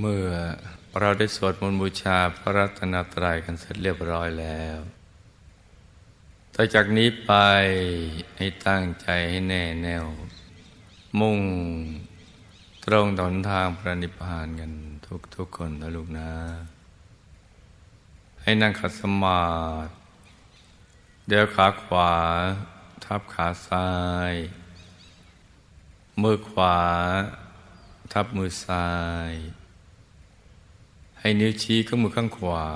เมื่อเราได้สวดมนต์บูชาพระรัตนตรัยกันเสร็จเรียบร้อยแล้วต่อจากนี้ไปให้ตั้งใจให้แน่แน่ว มุ่งตรงต่อทางพระนิพพานกันทุกทุกคนนะลูกนะ ให้นั่งขัดสมาธิเดี๋ยวขาขวา ทับขาซ้าย มือขวา ทับมือซ้าย ให้นิ้วชี้ข้างมือข้างขวา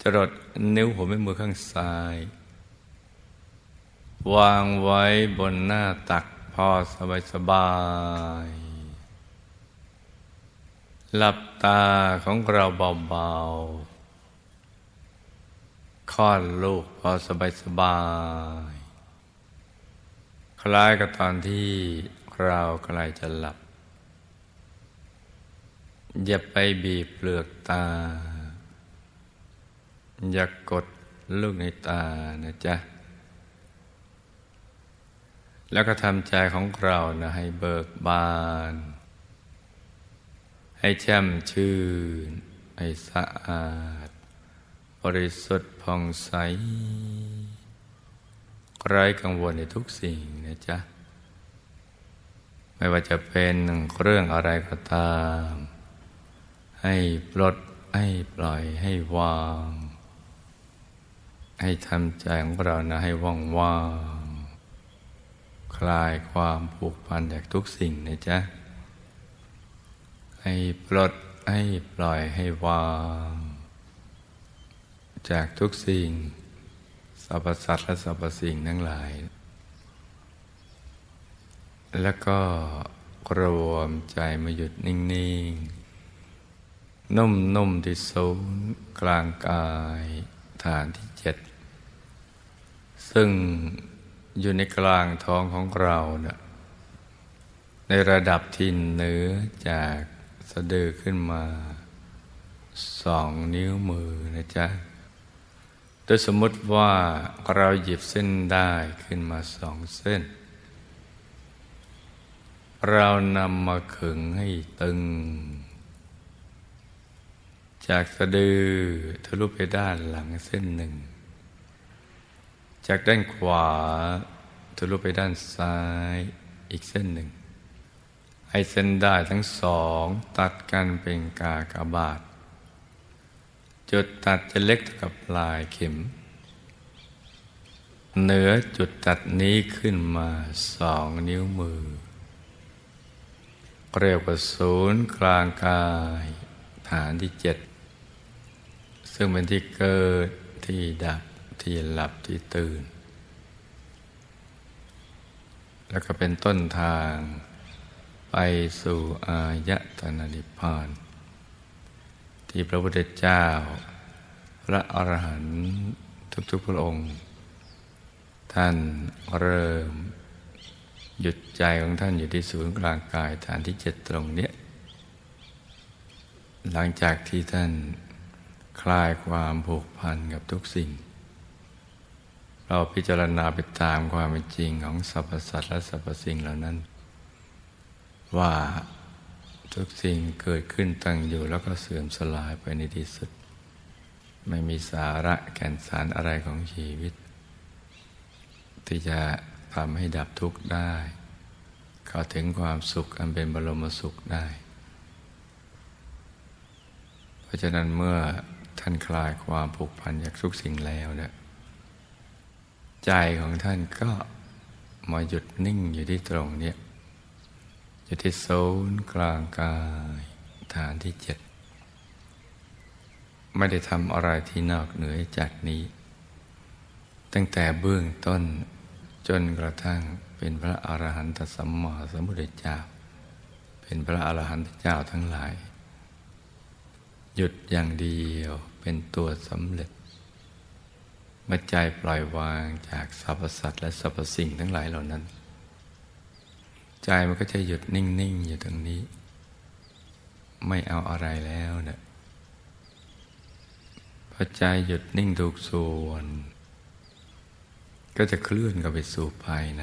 จรดนิ้วหัวแม่มือข้างซ้าย วางไว้บนหน้าตักพอสบายสบาย หลับตาของเราเบาๆคลอดลูกพอสบายสบาย คล้ายกับตอนที่เรากำลังจะหลับ อย่าไปบีบเปลือกตา อย่ากกดลูกในตานะจ๊ะ แล้วก็ทำใจของเรานะให้เบิกบาน ให้แช่มชื่น ให้สะอาด บริสุทธิ์ผ่องใส ไร้กังวลในทุกสิ่งนะจ๊ะ ไม่ว่าจะเป็นเรื่องอะไรก็ตาม ให้ปลดให้ปล่อยให้วาง ให้ทำใจของเรานะให้ว่างว่างคลายความผูกพันจากทุกสิ่งนะจ๊ะ ให้ปลดให้ปล่อยให้วาง จากทุกสิ่งสรรพสัตว์และสรรพสิ่งทั้งหลาย แล้วก็รวมใจมาหยุดนิ่ง ๆ นุ่มๆที่ศูนย์กลางกายฐานที่เจ็ด ซึ่งอยู่ในกลางท้องของเราเนะี่ยในระดับที่เหนือจากสะดือขึ้นมาสองนิ้วมือนะจ๊ะโดยสมมติว่าเราหยิบเส้นได้ขึ้นมาสองเส้น เรานำมาขึงให้ตึง จากสะดือทะลุไปด้านหลังเส้นหนึ่ง จากด้านขวาทะลุไปด้านซ้ายอีกเส้นหนึ่ง ให้เส้นได้ทั้งสองตัดกันเป็นกากบาท จุดตัดจะเล็กเท่ากับปลายเข็ม เหนือจุดตัดนี้ขึ้นมาสองนิ้วมือ เรียกว่าศูนย์กลางกายฐานที่เจ็ด ซึ่งเป็นที่เกิดที่ดับที่หลับที่ตื่น แล้วก็เป็นต้นทางไปสู่อายตนะนิพพาน ที่พระพุทธเจ้า พระอรหันต์ทุกๆพระองค์ ท่านเริ่ม หยุดใจของท่านอยู่ที่ศูนย์กลางกายฐานที่เจ็ดตรงนี้หลังจากที่ท่าน ลายความผูกพันกับทุกสิ่ง เราพิจารณาไปตามความเป็นจริงของสรรพสัตว์และสรรพสิ่งเหล่านั้น ว่าทุกสิ่งเกิดขึ้นตั้งอยู่แล้วก็เสื่อมสลายไปในที่สุด ไม่มีสาระแก่นสารอะไรของชีวิต ที่จะทำให้ดับทุกข์ได้ เข้าถึงความสุขอันเป็นบรมสุขได้ เพราะฉะนั้นเมื่อ ท่านคลายความผูกพันจากทุกสิ่งแล้วเนี่ยใจของท่านก็มาหยุดนิ่งอยู่ที่ตรงเนี้อยู่ที่โซนกลางกายฐานที่เจ็ดไม่ได้ทำอะไรที่นอกเหนือจากนี้ ตั้งแต่เบื้องต้นจนกระทั่งเป็นพระอรหันตสัมมาสัมพุทธเจ้า เป็นพระอรหันตเจ้าทั้งหลาย หยุดอย่างเดียวเป็นตัวสำเร็จเมื่อใจปล่อยวางจากสรรพสัตว์และสรรพสิ่งทั้งหลายเหล่านั้น ใจมันก็จะหยุดนิ่ง ๆ อยู่ตรงนี้ ไม่เอาอะไรแล้วเนะี่ยพอใจหยุดนิ่งถูกส่วน ก็จะเคลื่อนกับไปสู่ภายใน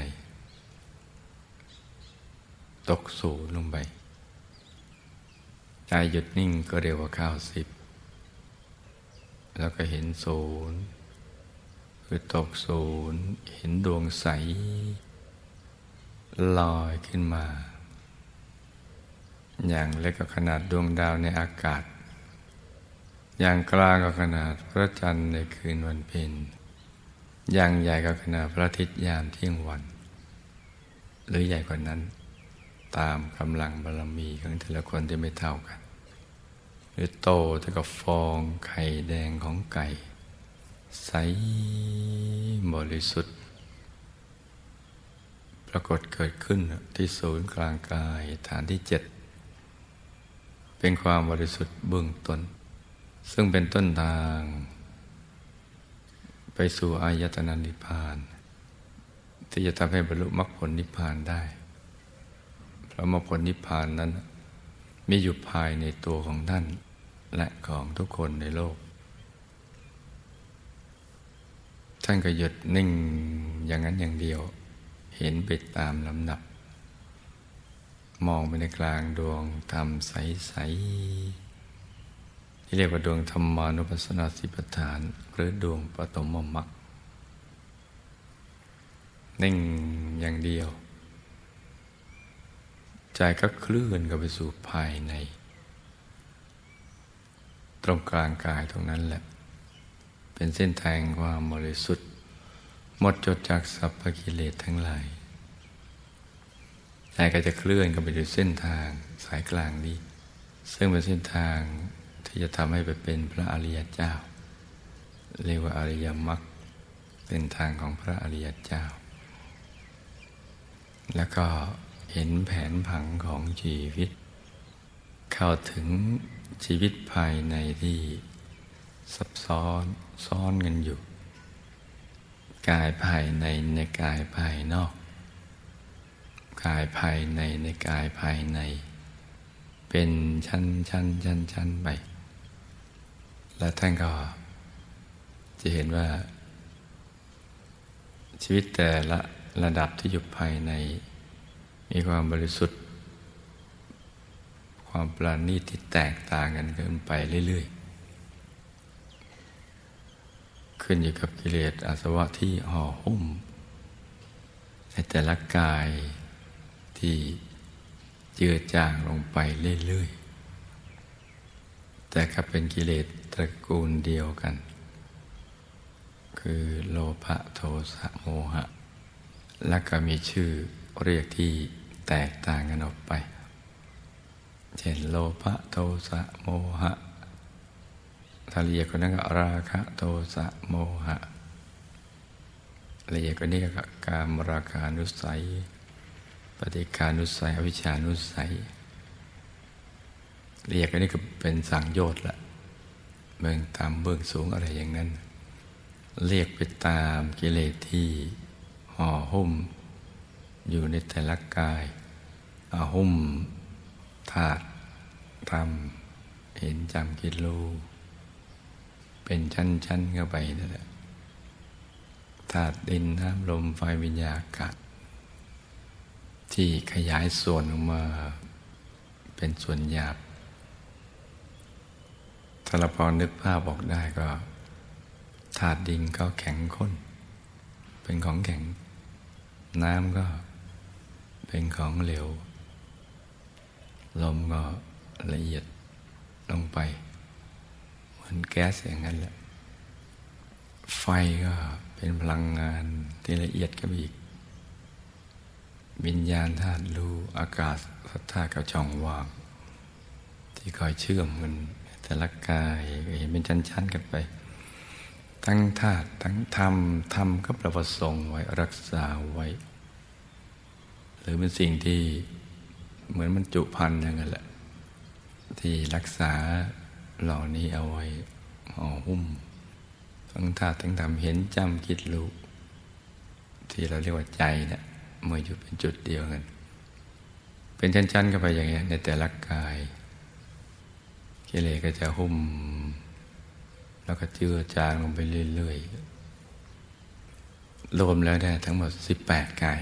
ตกสู่ลงไป ใจหยุดนิ่งก็เร็วกว่าข้าวสิบ แล้วก็เห็นศูนย์คือตกศูนย์ เห็นดวงใส ลอยขึ้นมา อย่างเล็กก็ขนาดดวงดาวในอากาศ อย่างกลางก็ขนาดพระจันทร์ในคืนวันเพ็ญอย่างใหญ่ก็ขนาดพระอาทิตย์ยามเที่ยงวัน หรือใหญ่กว่านั้นตามกำลังบารมีของแต่ละคนที่ไม่เท่ากัน หรือโตเท่ากับฟองไข่แดงของไก่ ใสบริสุทธิ์ ปรากฏเกิดขึ้นที่ศูนย์กลางกายฐานที่เจ็ดเป็นความบริสุทธิ์เบื้องต้น ซึ่งเป็นต้นทาง ไปสู่อายตนะนิพพาน ที่จะทำให้บรรลุมรรคผลนิพพานได้เพราะมรรคผลนิพพานนั้นมีอยู่ภายในตัวของท่าน และของทุกคนในโลก ท่านก็หยุดนิ่งอย่างนั้นอย่างเดียว เห็นไปตามลำดับ มองไปในกลางดวงธรรมใส ๆ ที่เรียกว่าดวงธรรมานุปัสสนาสิปฐาน หรือดวงปฐมมรรคนิ่งอย่างเดียว ใจก็เคลื่อนกับไปสู่ภายใน ตรงกลางกายตรงนั้นแหละ เป็นเส้นทางความบริสุทธิ์ หมดจดจากสัพพกิเลสทั้งหลายใจก็จะเคลื่อนกันไปสู่เส้นทางสายกลางนี้ ซึ่งเป็นเส้นทางที่จะทำให้ไปเป็นพระอริยเจ้า เรียกว่าอริยมรรคเป็นทางของพระอริยเจ้า แล้วก็เห็นแผนผังของชีวิต เข้าถึงชีวิตภายในที่ซับซ้อนซ้อนกันอยู่ กายภายในในกายภายนอก กายภายในในกายภายใน เป็นชั้นชั้นชั้นชั้นไป แล้วท่านก็จะเห็นว่า ชีวิตแต่ละระดับที่อยู่ภายใน มีความบริสุทธิ์ ความปราณีตที่แตกต่างกันขึ้นไปเรื่อย ๆ ขึ้นอยู่กับกิเลสอาสวะที่ห่อหุ้ม ในแต่ละกายที่เจือจางลงไปเรื่อย ๆ แต่ก็เป็นกิเลสตระกูลเดียวกัน คือโลภะโทสะโมหะ และก็มีชื่อเรียกที่แตกต่างกันออกไป เช่นโลภะโทสะโมหะถ้าละเอียดกว่านั้นก็ราคะโทสะโมหะละเอียดกว่านี้ก็การมราคานุสัย ปฏิการนุสัย อวิชานุสัยละเอียดกว่านี้ก็เป็นสังโยชน์ละเบื้องต่ำเบื้องสูงอะไรอย่างนั้น เรียกไปตามกิเลสที่ห่อหุ้ม อยู่ในแต่ละกาย หุ้ม ธาตุทำเห็นจำกิโลเป็นชั้นๆเข้าไปนั่นแหละธาตุดินน้ำลมไฟวิญญาณกัดที่ขยายส่วนออกมาเป็นส่วนหยาบถ้าเราพอนึกภาพบอกได้ก็ถาดดินก็แข็งข้น เป็นของแข็ง น้ำก็เป็นของเหลว ลมก็ละเอียดลงไป เหมือนแก๊สอย่างนั้นแหละ ไฟก็เป็นพลังงานที่ละเอียดก็อีก วิญญาณธาตุรู้อากาศสัทธากับช่องว่าง ที่คอยเชื่อมมันแต่ละกายเห็นเป็นชั้นๆกันไป ทั้งธาตุทั้งธรรมธรรมก็ประวัติทรงไว้รักษาไว้ หรือเป็นสิ่งที่ เหมือนมันจุพันอย่างนั้นแหละ ที่รักษาเหล่านี้เอาไว้ห่อหุ้มทั้งธาตุทั้งธรรมเห็นจำคิดรู้ ที่เราเรียกว่าใจเนี่ยเมื่ออยู่เป็นจุดเดียวกัน เป็นชั้นๆกันไปอย่างนี้ยในแต่ละกายกิเลสก็จะหุ้ม แล้วก็เจือจางลงไปเรื่อยๆรวมแล้วได้ทั้งหมดสิบแปดกาย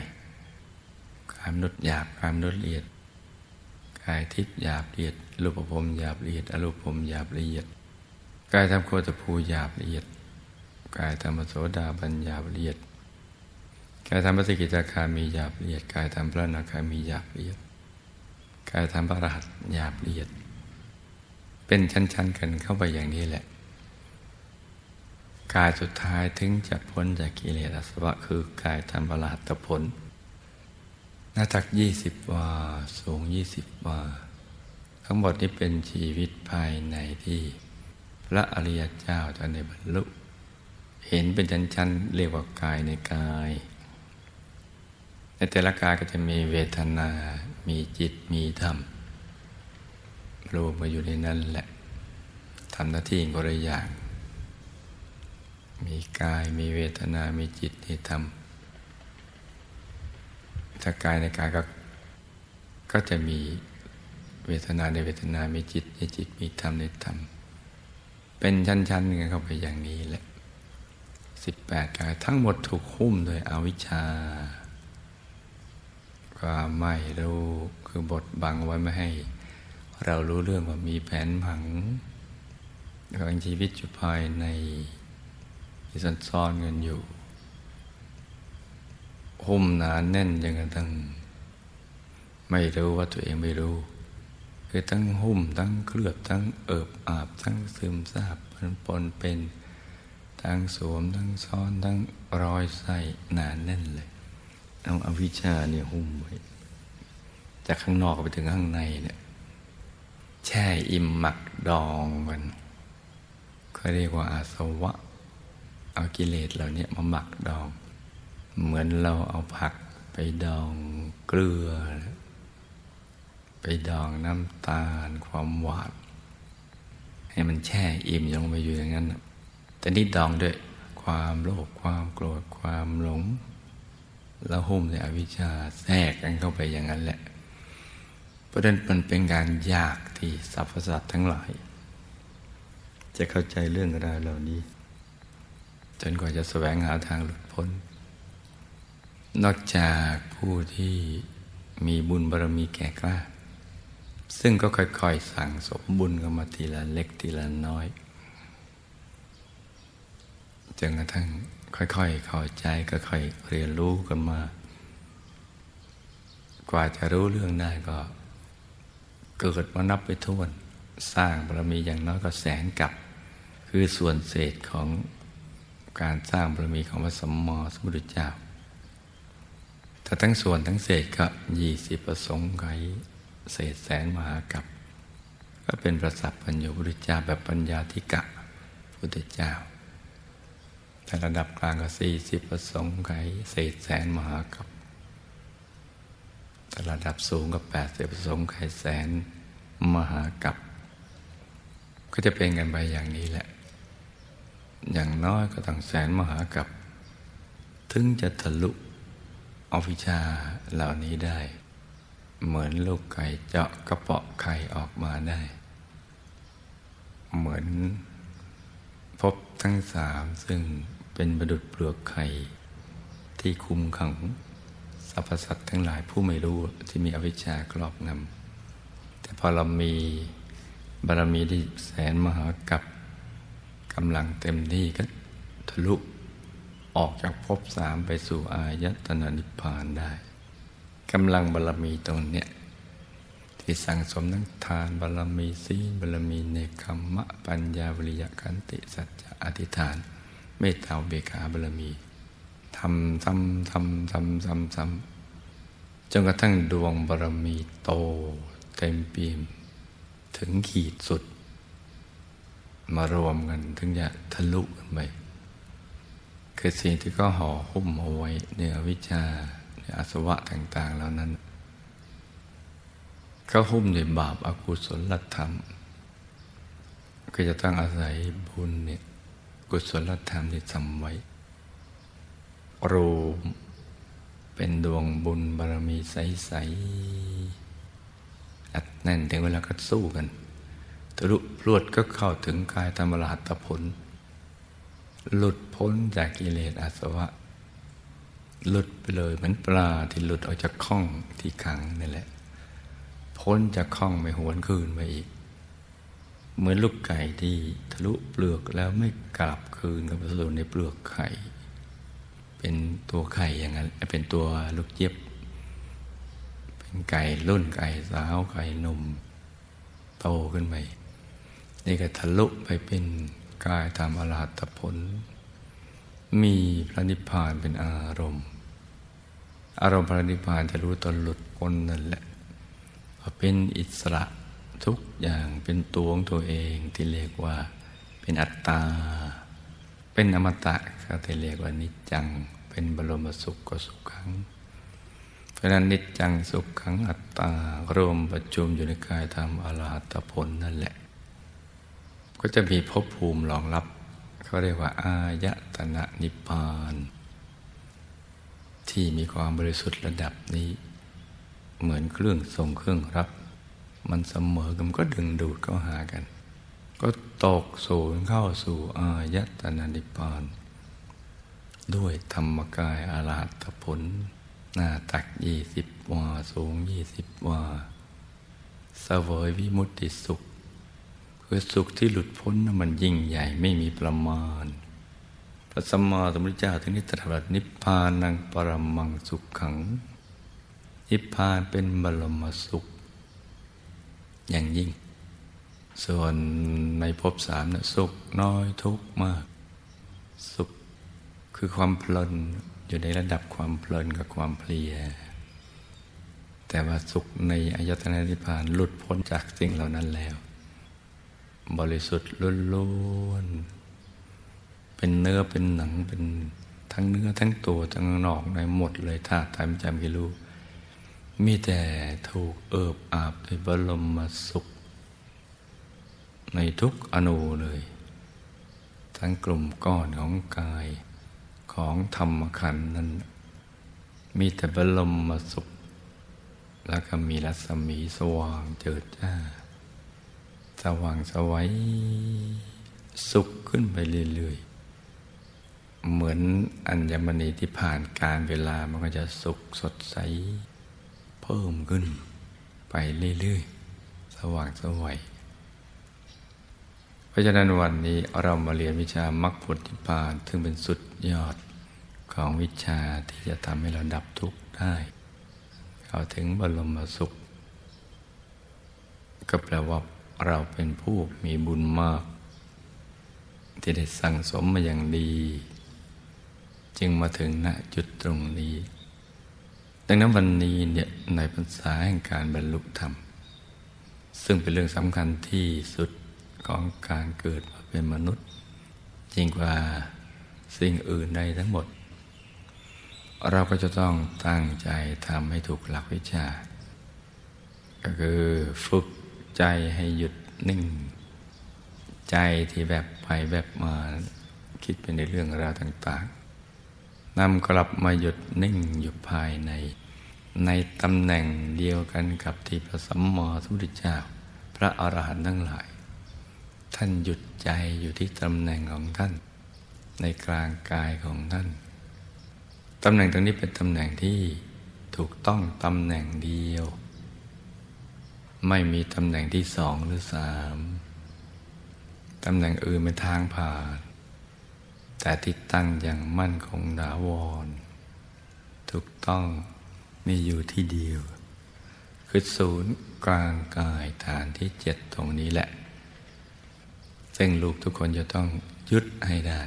กายมนุษย์หยาบกายมนุษย์ละเอียดายทิพย์หยาบละเอียดรูปภพหยาบละเอียดอรูปภพหยาบละเอียดกายทำโคตภูหยาบละเอียดกายธรรมโสดาบัญญาละเอียดกายธรรมปฏิกิจาคามีหยาบละเอียดกายธรรมพระนาคามีหยาบละเอียดกายธรรมพระรหัสหยาบละเอียด เป็นชั้นๆกันเข้าไปอย่างนี้แหละกายสุดท้ายถึงจะพ้นจากกิเลสอาสวะคือกายธรรมพระรหัสผล น้าตักยี่สิบวา สูงยี่สิบวา ทั้งหมดนี้เป็นชีวิตภายในที่พระอริยเจ้าท่านได้บรรลุ เห็นเป็นชั้นๆเรียกว่ากายในกาย ในแต่ละกายก็จะมีเวทนา มีจิต มีธรรมรวมมาอยู่ในนั้นแหละทำหน้าที่คนละอย่าง มีกายมีเวทนา มีจิตมีธรรม ถ้ากายในกายก็ก็จะมีเวทนาในเวทนา มีจิตในจิต มีธรรมในธรรม เป็นชั้นๆกันเข้าไปอย่างนี้แหละสิบแปดกายทั้งหมดถูกหุ้มโดยอวิชชา ความไม่รู้คือบทบังไว้ไม่ให้ เรารู้เรื่องว่ามีแผนผังของชีวิตอยู่ภายในที่ซ่อนเงินอยู่ หุ้มหนานแน่นยังกระทั่งไม่รู้ว่าตัวเองไม่รู้ คือทั้งหุ้มทั้งเคลือบทั้งเอิบอาบ ทั้งซึมซาบปนปนเป็น ทั้งสวมทั้งซ้อนทั้งรอยใส่หนานแน่นเลย เอาอวิชชาเนี่ยหุ้มไว้จากข้างนอกไปถึงข้างในเนี่ยแช่อิ่มหมักดองกันเขาเรียกว่าอาสวะ เอากิเลสเหล่านี้มาหมักดอง เหมือนเราเอาผักไปดองเกลือ ไปดองน้ำตาลความหวานให้มันแช่อิ่มลงไปอยู่อย่างนั้นแต่นี่ดองด้วยความโลภความโกรธความหลง แล้วหุ้มในอวิชชาแทรกกันเข้าไปอย่างนั้นแหละ เพราะนั้นมันเป็นการยากที่สรรพสัตว์ทั้งหลาย จะเข้าใจเรื่องราวเหล่านี้ จนกว่าจะแสวงหาทางหลุดพ้น นอกจากผู้ที่มีบุญบารมีแก่กล้า ซึ่งก็ค่อยๆสั่งสมบุญกันมาทีละเล็กทีละน้อยจนกระทั่งค่อยๆ เข้าใจก็ค่อยเรียนรู้กันมา กว่าจะรู้เรื่องได้ก็ เกิดมานับไปทวน สร้างบารมีอย่างน้อยก็แสนกับ คือส่วนเศษของการสร้างบารมีของพระสมมอสมุทรเจ้า ถ้าทั้งส่วนทั้งเศษก็ยี่สิบประสงค์ไขเศษแสนมหากับ ก็เป็นประสัพพัญญูพุทธเจ้าแบบปัญญาธิกะพุทธเจ้าแต่ระดับกลางก็สี่สิบประสงค์ไขเศษแสนมหากับแต่ระดับสูงก็แปดสิบประสงค์ไขแสนมหากับ ก็จะเป็นกันไปอย่างนี้แหละ อย่างน้อยก็ต้องแสนมหากับ ถึงจะทะลุ อวิชาเหล่านี้ได้ เหมือนลูกไก่เจาะกระเปาะไข่ออกมาได้ เหมือนพบทั้งสามซึ่งเป็นบดุดเปลือกไข่ที่คุมขังสรรพสัตว์ทั้งหลายผู้ไม่รู้ที่มีอวิชชาครอบงำแต่พอเรามีบารมีที่แสนมหากับกำลังเต็มที่ก็ทะลุ ออกจากภพสามไปสู่อายตนะนิพพานได้กำลังบารมีตรงเนี้ยที่สั่งสมทั้งทานบารมีศีลบารมีเนคขมะปัญญาวิริยะขันติสัจจะอธิษฐาน เมตตาเบกาบารมีทำซ้ำทำซ้ำซ้ำซ้ำจนกระทั่งดวงบารมีโตเต็มเปี่ยมถึงขีดสุด มารวมกันถึงจะทะลุกันไป คือสิ่งที่ก็ห่อหุ้มเอาไว้เนื้อวิชาเนื้ออสวะต่างๆแล้วนั้นเขาหุ้มด้วยบาปอากุศลธรรม ก็จะต้องอาศัยบุญเนี่ยกุศลธรรมที่ทำไว้รูมเป็นดวงบุญบารมีใสๆอัดแน่นถึงเวลาก็สู้กันทะลุพรวดก็เข้าถึงกายธรรมราตผล หลุดพ้นจากกิเลสอาสวะ หลุดไปเลยเหมือนปลาที่หลุดออกจากข้องที่ขังนี่แหละ พ้นจากข้องไม่หวนคืนมาอีก เหมือนลูกไก่ที่ทะลุเปลือกแล้วไม่กลับคืนกับสู่ในเปลือกไข่ เป็นตัวไข่อย่างนั้น เป็นตัวลูกเย็บเป็นไก่รุ่นไก่สาวไก่นมโตขึ้นไปนี่ก็ทะลุไปเป็น กายตามอรหัตผล มีพระนิพพานเป็นอารมณ์ อารมณ์พระนิพพานจะรู้ตนหลุดพ้นนั่นแหละเป็นอิสระทุกอย่างเป็นตัวของตัวเองที่เรียกว่าเป็นอัตตา เป็นอมตะก็ที่เรียกว่านิจจัง เป็นบรมสุขก็สุขขัง เพราะนั้นนิจจังสุขขังอัตตารวมประชุมอยู่ในกายธรรมอรหัตผลนั่นแหละ ก็จะมีภพภูมิรองรับเขาเรียกว่า อายตนะนิพพาน ที่มีความบริสุทธิ์ระดับนี้ เหมือนเครื่องส่งเครื่องรับ มันเสมอกันก็ดึงดูดเข้าหากัน ก็ตกสูญเข้าสู่อายตนานิพพาน ด้วยธรรมกายอาราตผล หน้าตักยี่สิบวา สูงยี่สิบวาสวยวิมุตติสุข คือสุขที่หลุดพ้นนมันยิ่งใหญ่ไม่มีประมาณ พระสัมมาสัมพุทธเจ้าถึงนี้ตรัสนิพพานังปรมังสุขขัง นิพพานเป็นบรมสุข อย่างยิ่ง ส่วนในภพสามนะสุขน้อยทุกมาก สุขคือความเพลินอยู่ในระดับความเพลินกับความเพลีย แต่ว่าสุขในอายตนะนิพพานหลุดพ้นจากสิ่งเหล่านั้นแล้ว บริสุทธิ์ล้วนๆเป็นเนื้อเป็นหนังเป็นทั้งเนื้อทั้งตัวทั้งนอกในหมดเลยธาตุทายจำกิรู้มีแต่ถูกเอิบอาบด้วยบรมสุข ในทุกอนูเลย ทั้งกลุ่มก้อนของกายของธรรมขันนั้น มีแต่บรมสุข แล้วก็มีรัศมีสว่างเจิดจ้า สว่างสวัยสุขขึ้นไปเรื่อยๆ เหมือนอัญมณีที่ผ่านการเวลามันก็จะสุขสดใส เพิ่มขึ้นไปเรื่อยๆ สว่างสวัยเพราะฉะนั้นวันนี้เรามาเรียนวิชามรรคผลนิพพานซึ่งเป็นสุดยอดของวิชาที่จะทำให้เราดับทุกข์ได้เข้าถึงบรมสุข ก็แปลว่า เราเป็นผู้มีบุญมาก ที่ได้สั่งสมมาอย่างดี จึงมาถึงณจุดตรงนี้ ดังนั้นวันนี้เนี่ยในภาษาแห่งการบรรลุธรรม ซึ่งเป็นเรื่องสำคัญที่สุดของการเกิดมาเป็นมนุษย์ยิ่งกว่าสิ่งอื่นใดทั้งหมด เราก็จะต้องตั้งใจทำให้ถูกหลักวิชา ก็คือฝึก ใจให้หยุดนิ่ง ใจที่แบบไปแบบมาคิดเป็นในเรื่องราวต่างๆนำกลับมาหยุดนิ่งอยู่ภายใน ในตำแหน่งเดียวกันกับที่พระสัมมาสัมพุทธเจ้า พระอรหันต์ทั้งหลาย ท่านหยุดใจอยู่ที่ตำแหน่งของท่าน ในกลางกายของท่านตำแหน่งตรงนี้เป็นตำแหน่งที่ถูกต้องตำแหน่งเดียว ไม่มีตำแหน่งที่สองหรือสามตำแหน่งอื่นเป็นทางผ่านแต่ที่ตั้งอย่างมั่นคงดาวร ถูกต้องมีอยู่ที่เดียว คือศูนย์กลางกายฐานที่เจ็ดตรงนี้แหละ ซึ่งลูกทุกคนจะต้องยึดให้ได้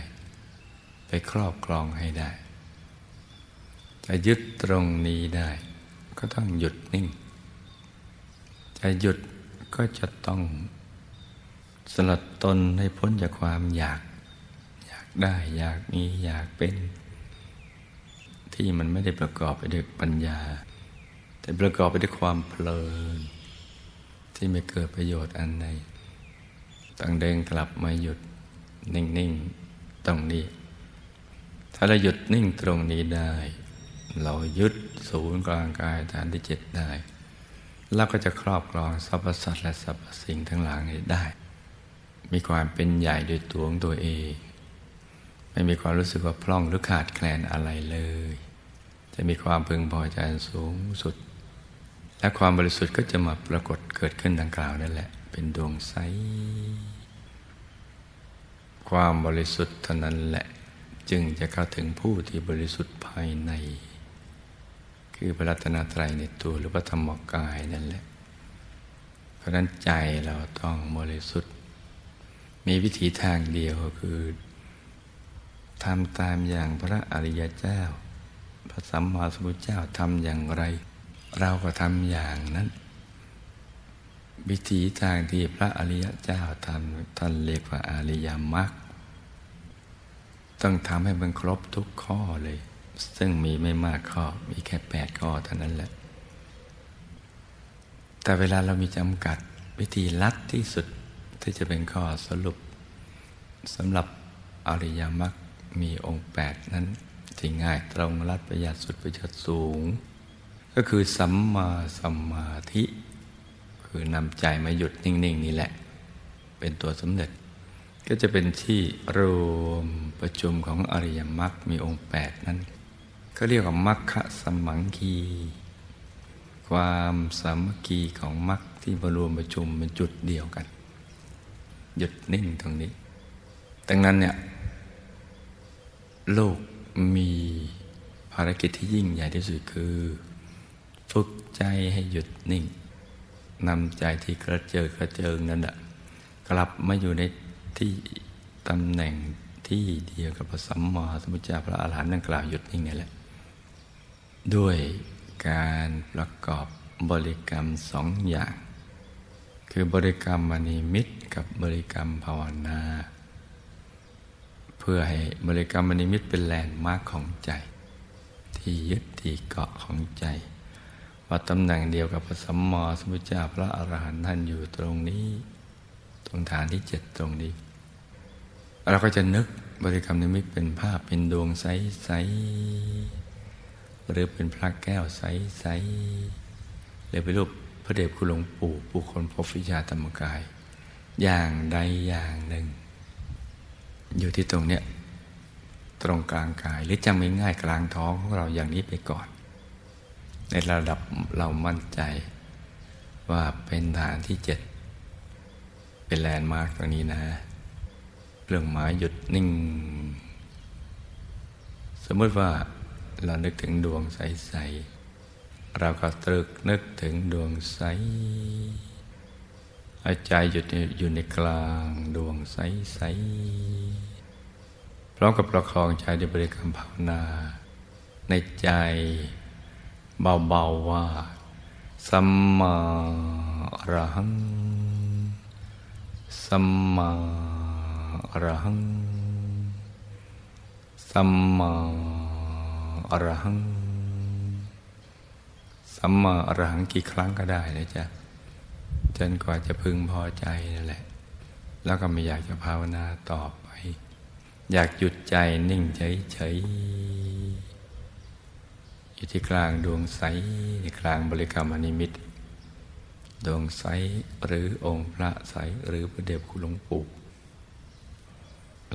ไปครอบครองให้ได้จะยึดตรงนี้ได้ ก็ต้องหยุดนิ่ง จะหยุดก็จะต้องสลัดตนให้พ้นจากความอยาก อยากได้อยากมีอยากเป็น ที่มันไม่ได้ประกอบไปด้วยปัญญา แต่ประกอบไปด้วยความเพลิน ที่ไม่เกิดประโยชน์อันใดต้องเดินกลับมาหยุดนิ่งๆตรงนี้ ถ้าเราหยุดนิ่งตรงนี้ได้ เรายึดศูนย์กลางกายฐานที่เจ็ดได้ เราก็จะครอบครองสรรพสัตว์และสรรพสิ่งทั้งหลายได้ มีความเป็นใหญ่โดยตัวของตัวเอง ไม่มีความรู้สึกว่าพร่องหรือขาดแคลนอะไรเลย จะมีความพึงพอใจสูงสุด และความบริสุทธิ์ก็จะมาปรากฏเกิดขึ้นดังกล่าวนั่นแหละ เป็นดวงใส ความบริสุทธิ์เท่านั้นแหละ จึงจะเข้าถึงผู้ที่บริสุทธิ์ภายใน คือพระรัตนตรัยในตัวหรือพระธรรมกายนั่นแหละ เพราะนั้นใจเราต้องบริสุทธิ์ มีวิธีทางเดียวคือทำตามอย่างพระอริยเจ้า พระสัมมาสัมพุทธเจ้าทำอย่างไร เราก็ทำอย่างนั้น วิธีทางที่พระอริยเจ้าทำท่านเรียกว่าอริยมรรคต้องทำให้มันครบทุกข้อเลย ซึ่งมีไม่มากข้อ มีแค่แปดข้อเท่านั้นแหละ แต่เวลาเรามีจำกัดวิธีลัดที่สุดที่จะเป็นข้อสรุปสำหรับอริยมรรคมีองค์แปดนั้นที่ง่ายตรงรัดประหยัดสุดประหยัดสูง ก็คือสัมมาสัมมาธิ คือนำใจมาหยุดนิ่ง ๆ นี่แหละ เป็นตัวสำเร็จ ก็จะเป็นที่รวมประชุมของอริยมรรคมีองค์แปดนั้น ก็เรียกว่ามรรคสมังคี ความสามัคคีของมรรคที่มารวมประชุมเป็นจุดเดียวกัน หยุดนิ่งตรงนี้ดังนั้นเนี่ยโลกมีภารกิจที่ยิ่งใหญ่ที่สุดคือ ฝึกใจให้หยุดนิ่งนำใจที่กระเจิดกระเจิงนั้นแหะกลับมาอยู่ในที่ตำแหน่งที่เดียวกับพระสัมมาสัมพุทธเจ้าพระอาหารหันต์ดังกล่าวหยุดนิ่งนี่แหละ ด้วยการประกอบบริกรรมสองอย่าง คือบริกรรมมณีมิตรกับบริกรรมภาวนา เพื่อให้บริกรรมนิมิตรเป็นแลนด์มาร์กของใจ ที่ยึดที่เกาะของใจ ว่าตำแหน่งเดียวกับพระสัมมาสัมพุทธเจ้าพระอรหันต์ท่านอยู่ตรงนี้ ตรงฐานที่เจ็ดตรงนี้เราก็จะนึกบริกรรมนิมิตเป็นภาพเป็นดวงใสๆ หรือเป็นพระแก้วใสๆหรือเป็นรูปพระเดชคุณหลวงปู่ผู้คนพบวิชาธรรมกาย อย่างใดอย่างหนึ่ง อยู่ที่ตรงเนี้ยตรงกลางกายหรือจำง่ายๆกลางท้องของเราอย่างนี้ไปก่อน ในระดับเรามั่นใจว่าเป็นฐานที่เจ็ดเป็นแลนด์มาร์กตรงนี้นะเรื่องหมายหยุดนิ่ง สมมติว่า เรานึกถึงดวงใส ๆ เราก็ตรึกนึกถึงดวงใสใจหยุดอยู่ในกลางดวงใส ๆ พร้อมกับประคองใจด้วยบริกรรมภาวนา ในใจเบา ๆ ว่าสัมมาอรหังสัมมาอรหังสัมมา อรหัง สัมมาอรหังกี่ครั้งก็ได้นะจ๊ะจนกว่าจะพึงพอใจนั่นแหละ แล้วก็ไม่อยากจะภาวนาต่อไป อยากหยุดใจนิ่งเฉยๆอยู่ที่กลางดวงใสในกลางบริกรรมอนิมิตดวงใสหรือองค์พระใสหรือพระเดชคุณหลวงปู่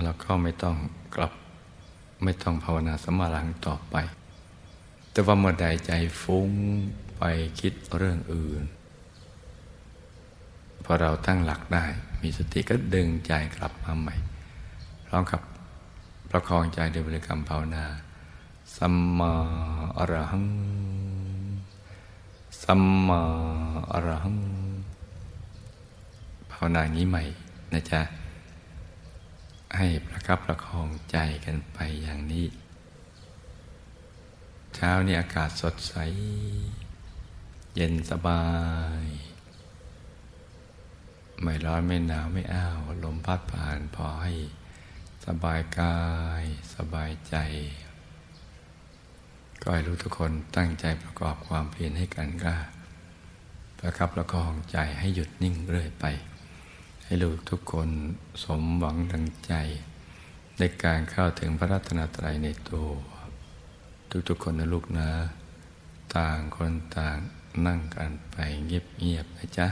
แล้วก็ไม่ต้องกลับ ไม่ต้องภาวนาสมาลังต่อไป แต่ว่าเมื่อใดใจฟุ้งไปคิดเรื่องอื่น พอเราตั้งหลักได้ มีสติก็ดึงใจกลับมาใหม่พร้อมกับประคองใจด้วยบริกรรมภาวนา สัมมาอรหัง สัมมาอรหัง ภาวนางี้ใหม่นะจ๊ะ ให้ประคับประคองใจกันไปอย่างนี้ เช้านี้อากาศสดใส เย็นสบาย ไม่ร้อนไม่หนาวไม่อ้าว ลมพัดผ่านพอให้สบายกาย สบายใจ ก็ให้รู้ทุกคนตั้งใจประกอบความเพียรให้กันกล้าประคับประคองใจให้หยุดนิ่งเรื่อยไป ให้ลูกทุกคนสมหวังดังใจ ในการเข้าถึงพระรัตนตรัยในตัวทุกๆคนนะลูกนะ ต่างคนต่างนั่งกันไปเงียบๆนะจ๊ะ